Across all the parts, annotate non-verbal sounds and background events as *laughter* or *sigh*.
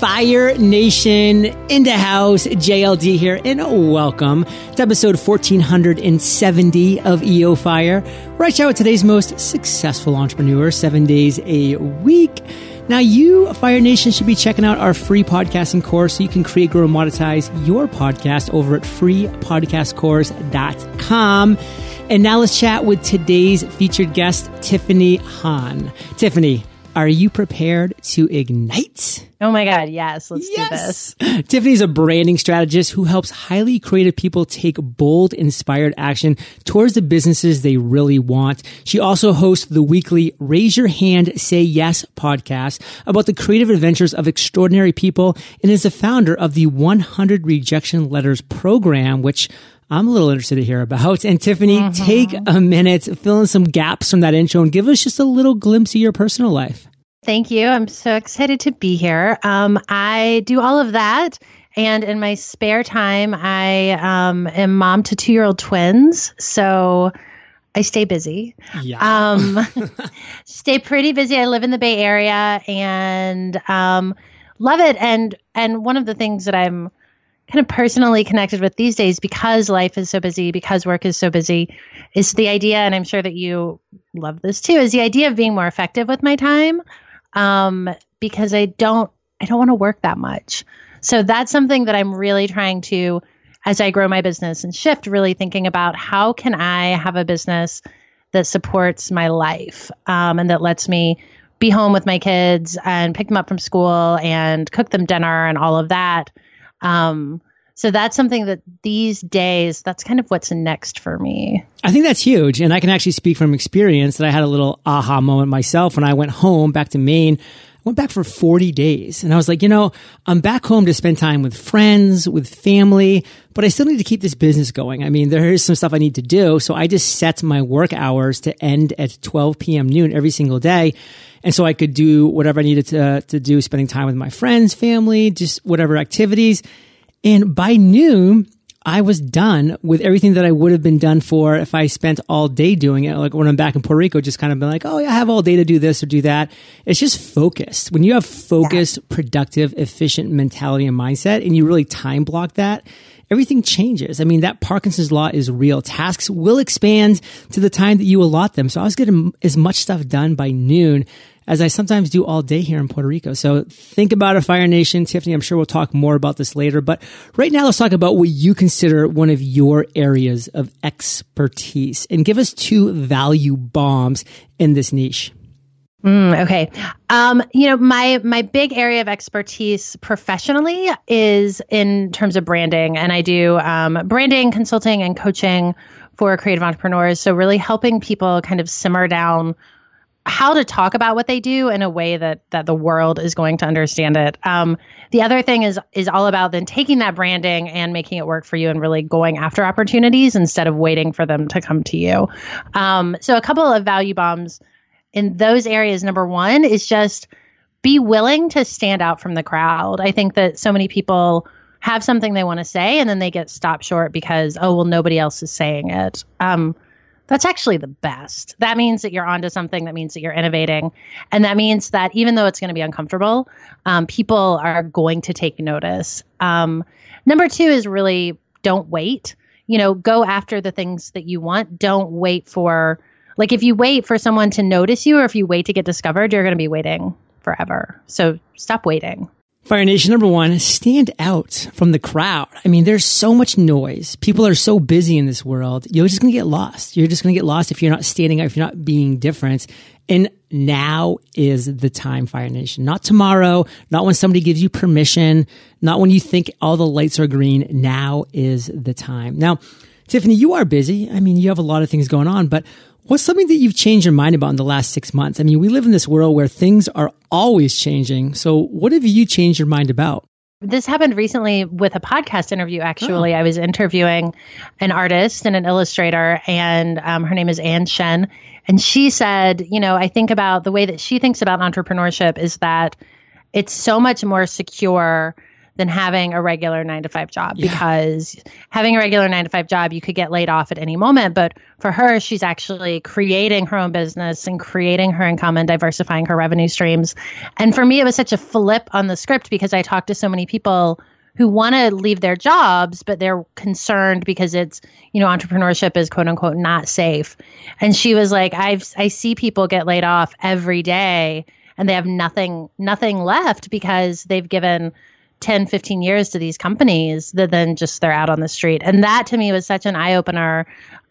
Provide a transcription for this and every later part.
Fire Nation in the house. JLD here, and welcome to episode 1470 of EO Fire, where I chat with today's most successful entrepreneur seven days a week. Now, you, Fire Nation, should be checking out our free podcasting course so you can create, grow, and monetize your podcast over at freepodcastcourse.com. And now let's chat with today's featured guest, Tiffany Han. Tiffany, are you prepared to ignite? Oh my God, yes, let's yes. do this. Tiffany's a branding strategist who helps highly creative people take bold, inspired action towards the businesses they really want. She also hosts the weekly Raise Your Hand, Say Yes podcast about the creative adventures of extraordinary people and is the founder of the 100 Rejection Letters program, which I'm a little interested to hear about. And Tiffany, mm-hmm. take a minute, fill in some gaps from that intro and give us just a little glimpse of your personal life. Thank you. I'm so excited to be here. Um, I do all of that. And in my spare time, I um, am mom to two year old twins. So I stay busy. Yeah. Um, *laughs* *laughs* stay pretty busy. I live in the Bay Area and um, love it. And and one of the things that I'm kind of personally connected with these days because life is so busy, because work is so busy, is the idea, and I'm sure that you love this too, is the idea of being more effective with my time. Um, because I don't I don't want to work that much. So that's something that I'm really trying to as I grow my business and shift, really thinking about how can I have a business that supports my life um, and that lets me be home with my kids and pick them up from school and cook them dinner and all of that um, so that's something that these days, that's kind of what's next for me. I think that's huge. And I can actually speak from experience that I had a little aha moment myself when I went home back to Maine. Went back for 40 days and I was like, you know, I'm back home to spend time with friends, with family, but I still need to keep this business going. I mean, there is some stuff I need to do. So I just set my work hours to end at 12 p.m. noon every single day. And so I could do whatever I needed to, uh, to do, spending time with my friends, family, just whatever activities. And by noon, I was done with everything that I would have been done for if I spent all day doing it. Like when I'm back in Puerto Rico, just kind of been like, oh, yeah, I have all day to do this or do that. It's just focused. When you have focused, productive, efficient mentality and mindset and you really time block that, everything changes. I mean, that Parkinson's law is real. Tasks will expand to the time that you allot them. So I was getting as much stuff done by noon as I sometimes do all day here in Puerto Rico. So think about a Fire Nation. Tiffany, I'm sure we'll talk more about this later. But right now, let's talk about what you consider one of your areas of expertise and give us two value bombs in this niche. Mm, okay. Um, you know, my my big area of expertise professionally is in terms of branding, and I do um, branding, consulting, and coaching for creative entrepreneurs. So really helping people kind of simmer down how to talk about what they do in a way that that the world is going to understand it. Um, the other thing is is all about then taking that branding and making it work for you and really going after opportunities instead of waiting for them to come to you. Um, so a couple of value bombs in those areas. Number one is just be willing to stand out from the crowd. I think that so many people have something they want to say and then they get stopped short because oh well nobody else is saying it. Um, that's actually the best. That means that you're onto something. That means that you're innovating. And that means that even though it's going to be uncomfortable, um, people are going to take notice. Um, number two is really don't wait. You know, go after the things that you want. Don't wait for, like, if you wait for someone to notice you or if you wait to get discovered, you're going to be waiting forever. So stop waiting. Fire Nation number one, stand out from the crowd. I mean, there's so much noise. People are so busy in this world. You're just going to get lost. You're just going to get lost if you're not standing out, if you're not being different. And now is the time, Fire Nation. Not tomorrow, not when somebody gives you permission, not when you think all the lights are green. Now is the time. Now, Tiffany, you are busy. I mean, you have a lot of things going on, but What's something that you've changed your mind about in the last six months? I mean, we live in this world where things are always changing. So, what have you changed your mind about? This happened recently with a podcast interview, actually. Oh. I was interviewing an artist and an illustrator, and um, her name is Anne Shen. And she said, You know, I think about the way that she thinks about entrepreneurship is that it's so much more secure than having a regular nine to five job yeah. because having a regular nine to five job, you could get laid off at any moment. But for her, she's actually creating her own business and creating her income and diversifying her revenue streams. And for me, it was such a flip on the script because I talked to so many people who want to leave their jobs, but they're concerned because it's, you know, entrepreneurship is quote unquote not safe. And she was like, I've, I see people get laid off every day and they have nothing, nothing left because they've given 10, 15 years to these companies that then just they're out on the street. And that to me was such an eye opener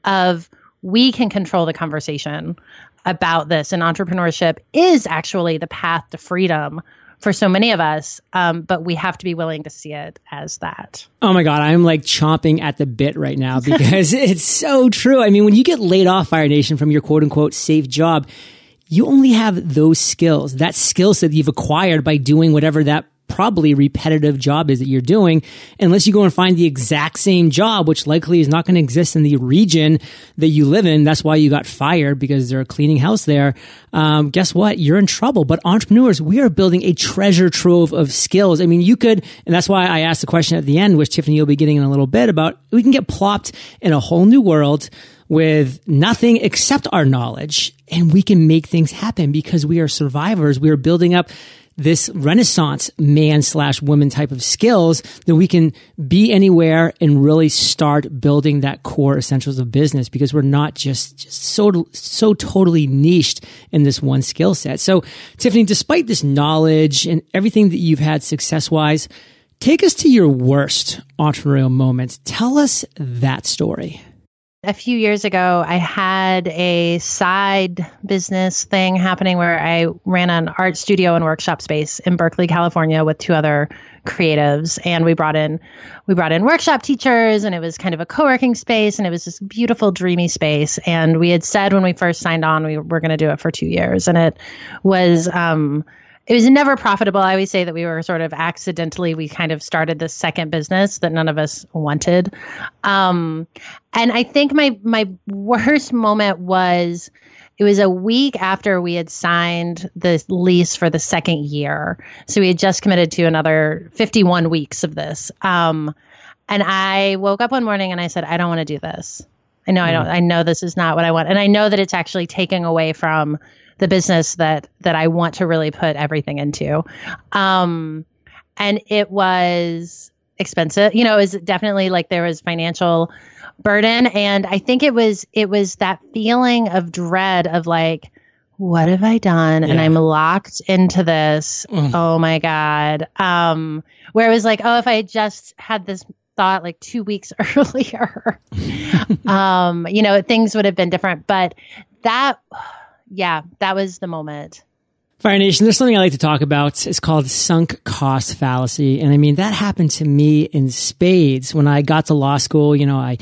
of we can control the conversation about this. And entrepreneurship is actually the path to freedom for so many of us, um, but we have to be willing to see it as that. Oh my God, I'm like chomping at the bit right now *laughs* because it's so true. I mean, when you get laid off, Fire Nation, from your quote unquote safe job, you only have those skills, that skill set you've acquired by doing whatever that probably repetitive job is that you're doing unless you go and find the exact same job, which likely is not going to exist in the region that you live in. That's why you got fired because they're a cleaning house there. Um, guess what? You're in trouble. But entrepreneurs, we are building a treasure trove of skills. I mean, you could, and that's why I asked the question at the end, which Tiffany will be getting in a little bit about we can get plopped in a whole new world with nothing except our knowledge and we can make things happen because we are survivors. We are building up this renaissance man slash woman type of skills that we can be anywhere and really start building that core essentials of business because we're not just, just so, so totally niched in this one skill set. So Tiffany, despite this knowledge and everything that you've had success wise, take us to your worst entrepreneurial moments. Tell us that story. A few years ago, I had a side business thing happening where I ran an art studio and workshop space in Berkeley, California with two other creatives. And we brought in we brought in workshop teachers and it was kind of a co-working space and it was this beautiful dreamy space. And we had said when we first signed on we were going to do it for 2 years. And it was um it was never profitable. I always say that we were sort of accidentally, we kind of started this second business that none of us wanted. Um, and I think my, my worst moment was, it was a week after we had signed the lease for the second year. So we had just committed to another 51 weeks of this. Um, and I woke up one morning and I said, I don't want to do this. I know I don't, I know this is not what I want. And I know that it's actually taking away from the business that that I want to really put everything into. Um, and it was expensive. You know, it was definitely like there was financial burden, and I think it was it was that feeling of dread of like. What have I done? Yeah. And I'm locked into this. Mm. Oh my God. Um, where it was like, oh, if I just had this thought like two weeks *laughs* earlier, *laughs* um, you know, things would have been different. But that yeah, that was the moment. Fire Nation, there's something I like to talk about. It's called sunk cost fallacy. And I mean, that happened to me in spades when I got to law school. You know, I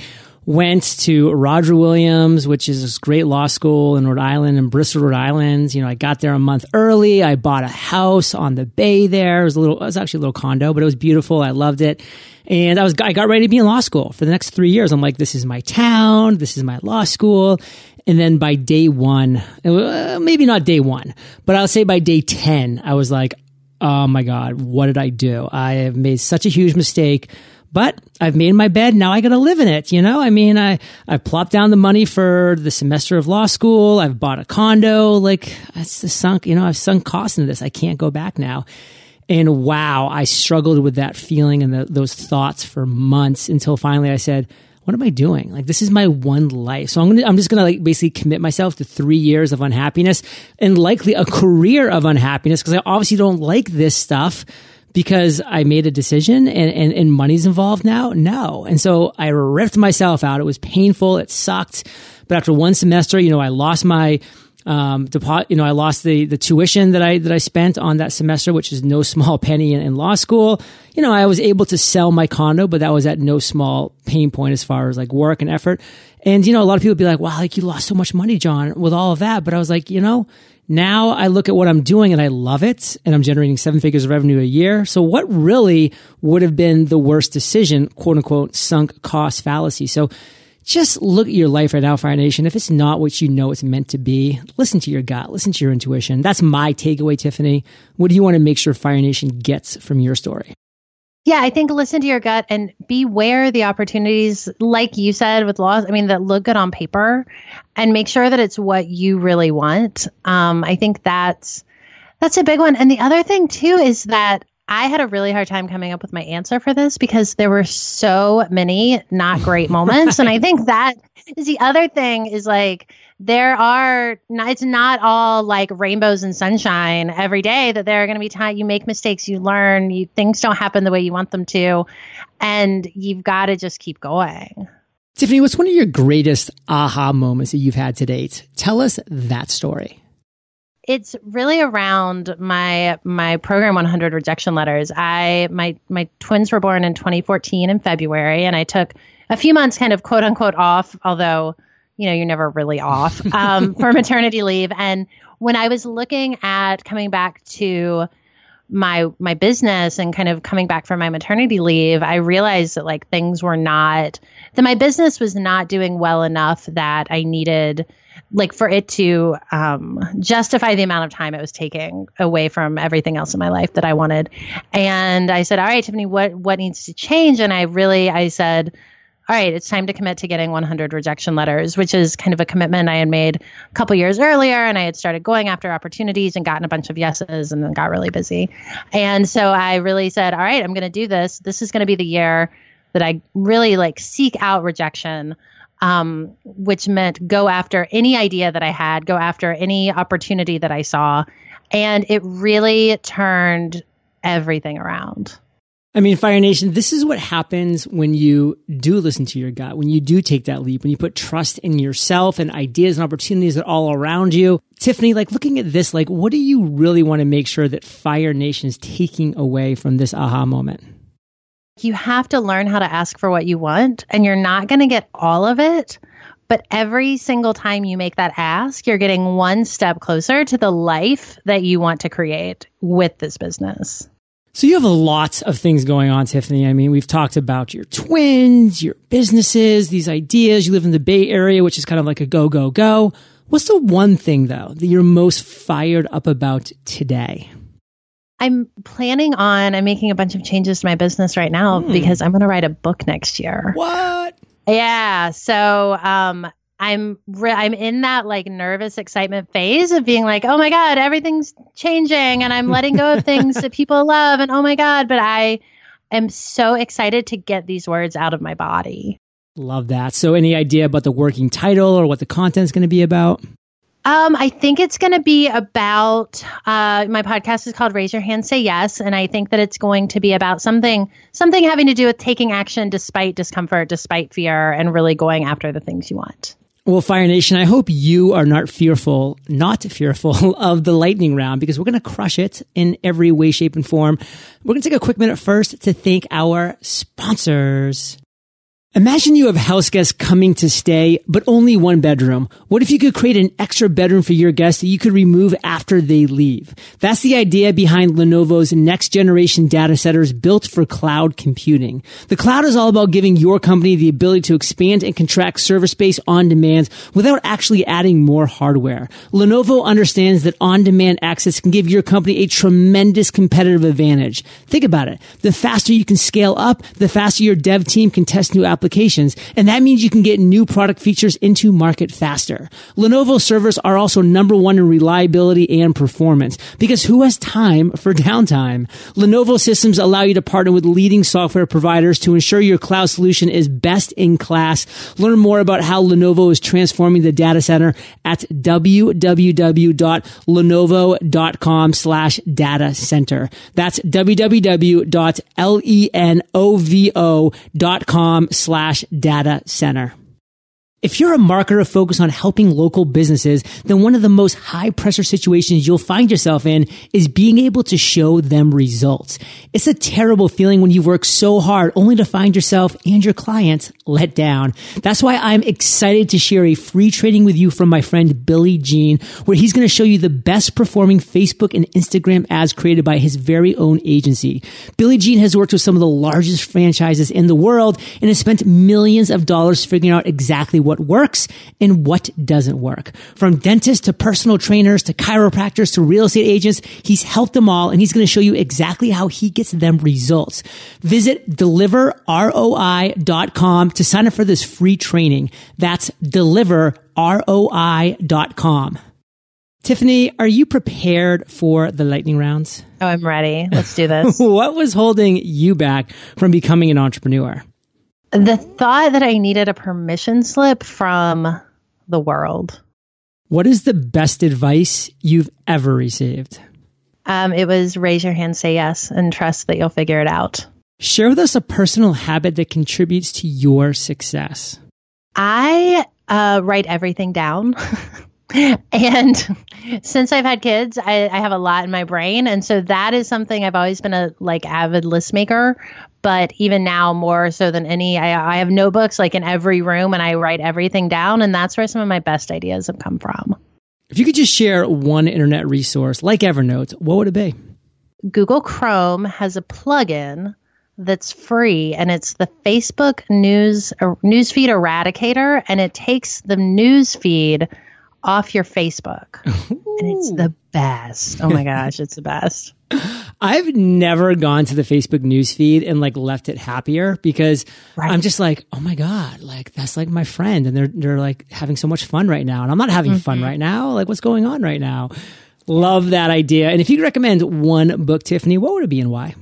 went to Roger Williams, which is this great law school in Rhode Island, in Bristol, Rhode Island. You know, I got there a month early. I bought a house on the bay there. It was a little, it was actually a little condo, but it was beautiful. I loved it. And I was, I got ready to be in law school for the next three years. I'm like, this is my town. This is my law school. And then by day one, uh, maybe not day one, but I'll say by day 10, I was like, oh my God, what did I do? I have made such a huge mistake but I've made my bed. Now I got to live in it. You know, I mean, I, I've plopped down the money for the semester of law school. I've bought a condo. Like it's sunk, you know, I've sunk costs into this. I can't go back now. And wow, I struggled with that feeling and the, those thoughts for months until finally I said, what am I doing? Like this is my one life. So I'm gonna, I'm just gonna like basically commit myself to three years of unhappiness and likely a career of unhappiness because I obviously don't like this stuff because I made a decision and, and, and money's involved now? No. And so I ripped myself out. It was painful. It sucked. But after one semester, you know, I lost my, um, deposit, you know, I lost the, the tuition that I, that I spent on that semester, which is no *laughs* small penny in, in, law school. You know, I was able to sell my condo, but that was at no small pain point as far as like work and effort. And, you know, a lot of people be like, wow, like you lost so much money, John, with all of that. But I was like, you know, now I look at what I'm doing and I love it and I'm generating seven figures of revenue a year. So what really would have been the worst decision, quote unquote, sunk cost fallacy? So just look at your life right now, Fire Nation. If it's not what you know it's meant to be, listen to your gut, listen to your intuition. That's my takeaway, Tiffany. What do you want to make sure Fire Nation gets from your story? Yeah, I think listen to your gut and beware the opportunities, like you said with laws. I mean, that look good on paper, and make sure that it's what you really want. Um, I think that's that's a big one. And the other thing too is that I had a really hard time coming up with my answer for this because there were so many not great *laughs* moments. and I think that is the other thing is like there are it's not all like rainbows and sunshine every day that there are going to be time you make mistakes, you learn, you things don't happen the way you want them to, and you've got to just keep going. Tiffany, what's one of your greatest aha moments that you've had to date? Tell us that story it's really around my my program 100 rejection letters. I my my twins were born in 2014 in February, and I took a few months, kind of quote unquote off, although you know you're never really off *laughs* um, for maternity leave. And when I was looking at coming back to my my business and kind of coming back from my maternity leave, I realized that like things were not that my business was not doing well enough that I needed like for it to um, justify the amount of time it was taking away from everything else in my life that I wanted. And I said, "All right, Tiffany, what what needs to change?" And I really I said, "All right, it's time to commit to getting 100 rejection letters," which is kind of a commitment I had made a couple years earlier, and I had started going after opportunities and gotten a bunch of yeses, and then got really busy. And so I really said, "All right, I'm going to do this. This is going to be the year." That I really like seek out rejection um, which meant go after any idea that I had, go after any opportunity that I saw. And it really turned everything around. I mean, Fire Nation, this is what happens when you do listen to your gut, when you do take that leap, when you put trust in yourself and ideas and opportunities that are all around you. Tiffany, like looking at this, like what do you really want to make sure that Fire Nation is taking away from this aha moment? You have to learn how to ask for what you want, and you're not going to get all of it. But every single time you make that ask, you're getting one step closer to the life that you want to create with this business. So you have a lot of things going on, Tiffany. I mean, we've talked about your twins, your businesses, these ideas. You live in the Bay Area, which is kind of like a go, go, go. What's the one thing though that you're most fired up about today? I'm planning on I'm making a bunch of changes to my business right now hmm. because I'm going to write a book next year. What? Yeah, so um I'm re- I'm in that like nervous excitement phase of being like, "Oh my god, everything's changing and I'm letting go of things that *laughs* people love and oh my god, but I am so excited to get these words out of my body." Love that. So any idea about the working title or what the content is going to be about? Um, I think it's going to be about uh, my podcast is called Raise Your Hand, Say Yes, and I think that it's going to be about something something having to do with taking action despite discomfort, despite fear, and really going after the things you want. Well, Fire Nation, I hope you are not fearful, not fearful *laughs* of the lightning round because we're going to crush it in every way, shape, and form. We're going to take a quick minute first to thank our sponsors. Imagine you have house guests coming to stay, but only one bedroom. What if you could create an extra bedroom for your guests that you could remove after they leave? That's the idea behind Lenovo's next generation data centers built for cloud computing. The cloud is all about giving your company the ability to expand and contract server space on demand without actually adding more hardware. Lenovo understands that on-demand access can give your company a tremendous competitive advantage. Think about it. The faster you can scale up, the faster your dev team can test new applications applications, and that means you can get new product features into market faster. Lenovo servers are also number one in reliability and performance because who has time for downtime? Lenovo systems allow you to partner with leading software providers to ensure your cloud solution is best in class. Learn more about how Lenovo is transforming the data center at www.lenovo.com slash data center. That's www.lenovo.com slash data center. If you're a marketer focused on helping local businesses, then one of the most high pressure situations you'll find yourself in is being able to show them results. It's a terrible feeling when you work so hard only to find yourself and your clients let down. That's why I'm excited to share a free training with you from my friend Billy Gene, where he's going to show you the best performing Facebook and Instagram ads created by his very own agency. Billy Gene has worked with some of the largest franchises in the world and has spent millions of dollars figuring out exactly what what works and what doesn't work. From dentists to personal trainers to chiropractors to real estate agents, he's helped them all and he's going to show you exactly how he gets them results. Visit deliverroi.com to sign up for this free training. That's deliverroi.com. Tiffany, are you prepared for the lightning rounds? Oh, I'm ready. Let's do this. *laughs* what was holding you back from becoming an entrepreneur? The thought that I needed a permission slip from the world. What is the best advice you've ever received? Um, it was raise your hand, say yes, and trust that you'll figure it out. Share with us a personal habit that contributes to your success. I uh, write everything down. *laughs* and *laughs* since I've had kids, I, I, have a lot in my brain, and so that is something I've always been a like avid list maker. But even now, more so than any, I, I have notebooks like in every room, and I write everything down, and that's where some of my best ideas have come from. If you could just share one internet resource like Evernote, what would it be? Google Chrome has a plugin that's free and it's the Facebook news uh, newsfeed eradicator and it takes the news feed off your Facebook. Ooh. And it's the best. Oh my gosh, it's the best. *laughs* I've never gone to the Facebook newsfeed and like left it happier because right. I'm just like, oh my God, like that's like my friend and they're they're like having so much fun right now. And I'm not having mm-hmm. fun right now. Like what's going on right now? Love that idea. And if you could recommend one book, Tiffany, what would it be and why?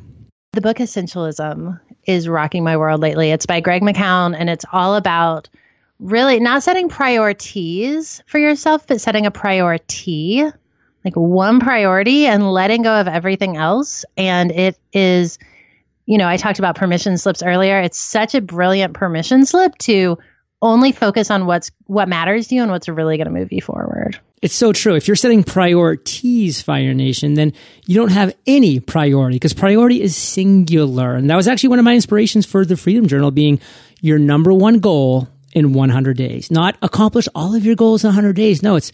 The book Essentialism is rocking my world lately. It's by Greg McKeown and it's all about really not setting priorities for yourself, but setting a priority, like one priority and letting go of everything else. And it is, you know, I talked about permission slips earlier. It's such a brilliant permission slip to only focus on what's what matters to you and what's really going to move you forward. It's so true. If you're setting priorities, Fire Nation, then you don't have any priority because priority is singular. And that was actually one of my inspirations for the Freedom Journal being your number one goal in 100 days. Not accomplish all of your goals in 100 days. No, it's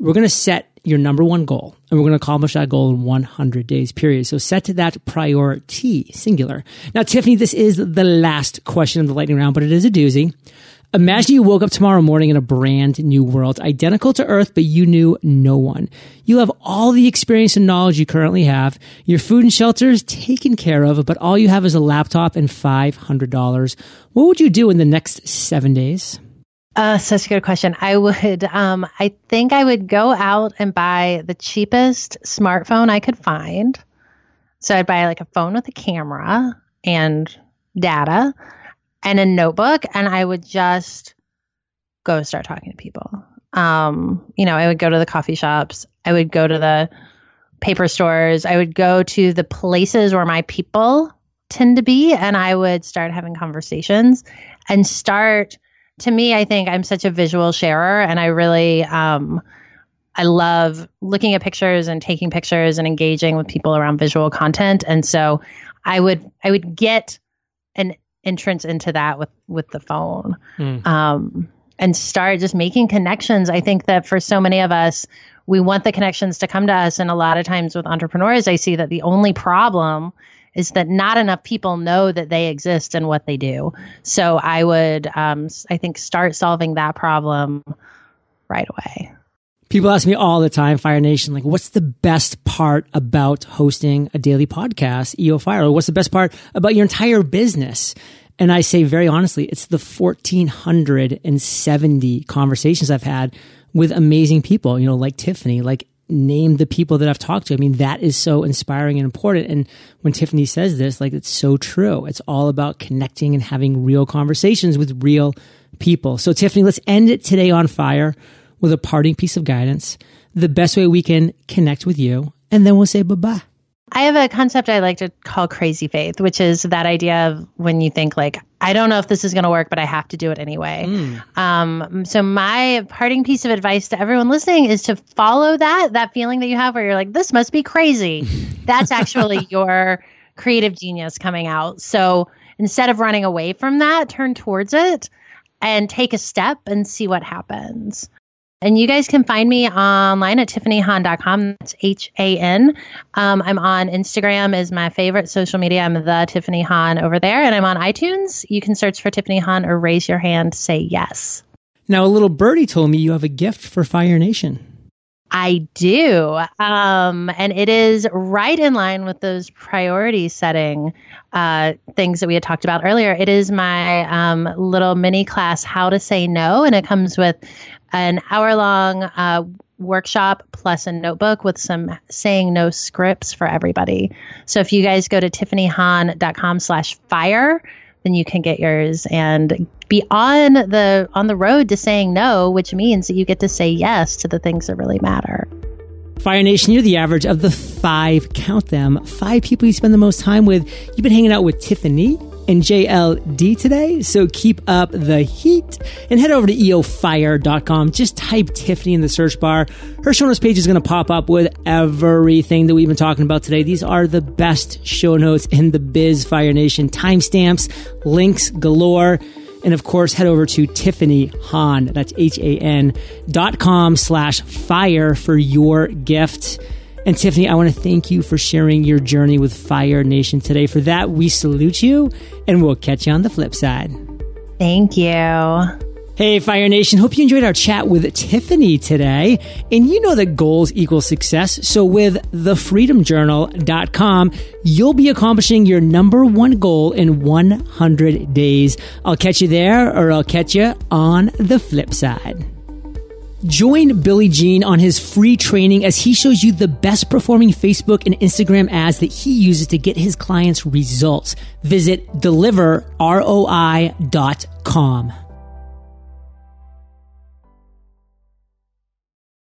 we're going to set your number one goal and we're going to accomplish that goal in 100 days period. So set to that priority singular. Now, Tiffany, this is the last question of the lightning round, but it is a doozy. Imagine you woke up tomorrow morning in a brand new world, identical to Earth, but you knew no one. You have all the experience and knowledge you currently have. Your food and shelter is taken care of, but all you have is a laptop and $500. What would you do in the next seven days? Uh, such a good question. I would, um, I think I would go out and buy the cheapest smartphone I could find. So I'd buy like a phone with a camera and data and a notebook and I would just go start talking to people. Um, you know, I would go to the coffee shops, I would go to the paper stores, I would go to the places where my people tend to be and I would start having conversations and start to me I think I'm such a visual sharer and I really um I love looking at pictures and taking pictures and engaging with people around visual content. And so I would I would get an entrance into that with with the phone. Mm. um, and start just making connections. I think that for so many of us we want the connections to come to us. And a lot of times with entrepreneurs i see that the only problem is that not enough people know that they exist and what they do. So i would um, i think start solving that problem right away People ask me all the time, Fire Nation, like, what's the best part about hosting a daily podcast, EO Fire? Or what's the best part about your entire business? And I say very honestly, it's the 1470 conversations I've had with amazing people, you know, like Tiffany, like name the people that I've talked to. I mean, that is so inspiring and important. And when Tiffany says this, like, it's so true. It's all about connecting and having real conversations with real people. So Tiffany, let's end it today on fire with a parting piece of guidance, the best way we can connect with you, and then we'll say bye bye. I have a concept I like to call crazy faith, which is that idea of when you think like, I don't know if this is going to work, but I have to do it anyway. Mm. Um, so my parting piece of advice to everyone listening is to follow that, that feeling that you have where you're like, this must be crazy. *laughs* That's actually your creative genius coming out. So instead of running away from that, turn towards it and take a step and see what happens. And you guys can find me online at tiffanyhan.com. That's H A N. Um, I'm on Instagram is my favorite social media. I'm the Tiffany Han over there. And I'm on iTunes. You can search for Tiffany Han or raise your hand, say yes. Now, a little birdie told me you have a gift for Fire Nation. I do. Um, and it is right in line with those priority setting uh, things that we had talked about earlier. It is my um, little mini class, How to Say No. And it comes with an hour long uh, workshop plus a notebook with some saying no scripts for everybody. So if you guys go to tiffanyhan.com slash fire, then you can get yours and be on the on the road to saying no, which means that you get to say yes to the things that really matter. Fire Nation, you're the average of the five, count them, five people you spend the most time with. You've been hanging out with Tiffany and JLD today, so keep up the heat and head over to eofire.com. Just type Tiffany in the search bar. Her show notes page is going to pop up with everything that we've been talking about today. These are the best show notes in the biz, Fire Nation. Timestamps, links galore. And of course, head over to Tiffany Han, that's H-A-N dot com slash fire for your gift. And Tiffany, I want to thank you for sharing your journey with Fire Nation today. For that, we salute you and we'll catch you on the flip side. Thank you. Hey, Fire Nation. Hope you enjoyed our chat with Tiffany today. And you know that goals equal success. So with thefreedomjournal.com, you'll be accomplishing your number one goal in 100 days. I'll catch you there or I'll catch you on the flip side. Join Billy Gene on his free training as he shows you the best performing Facebook and Instagram ads that he uses to get his clients results. Visit deliverroi.com.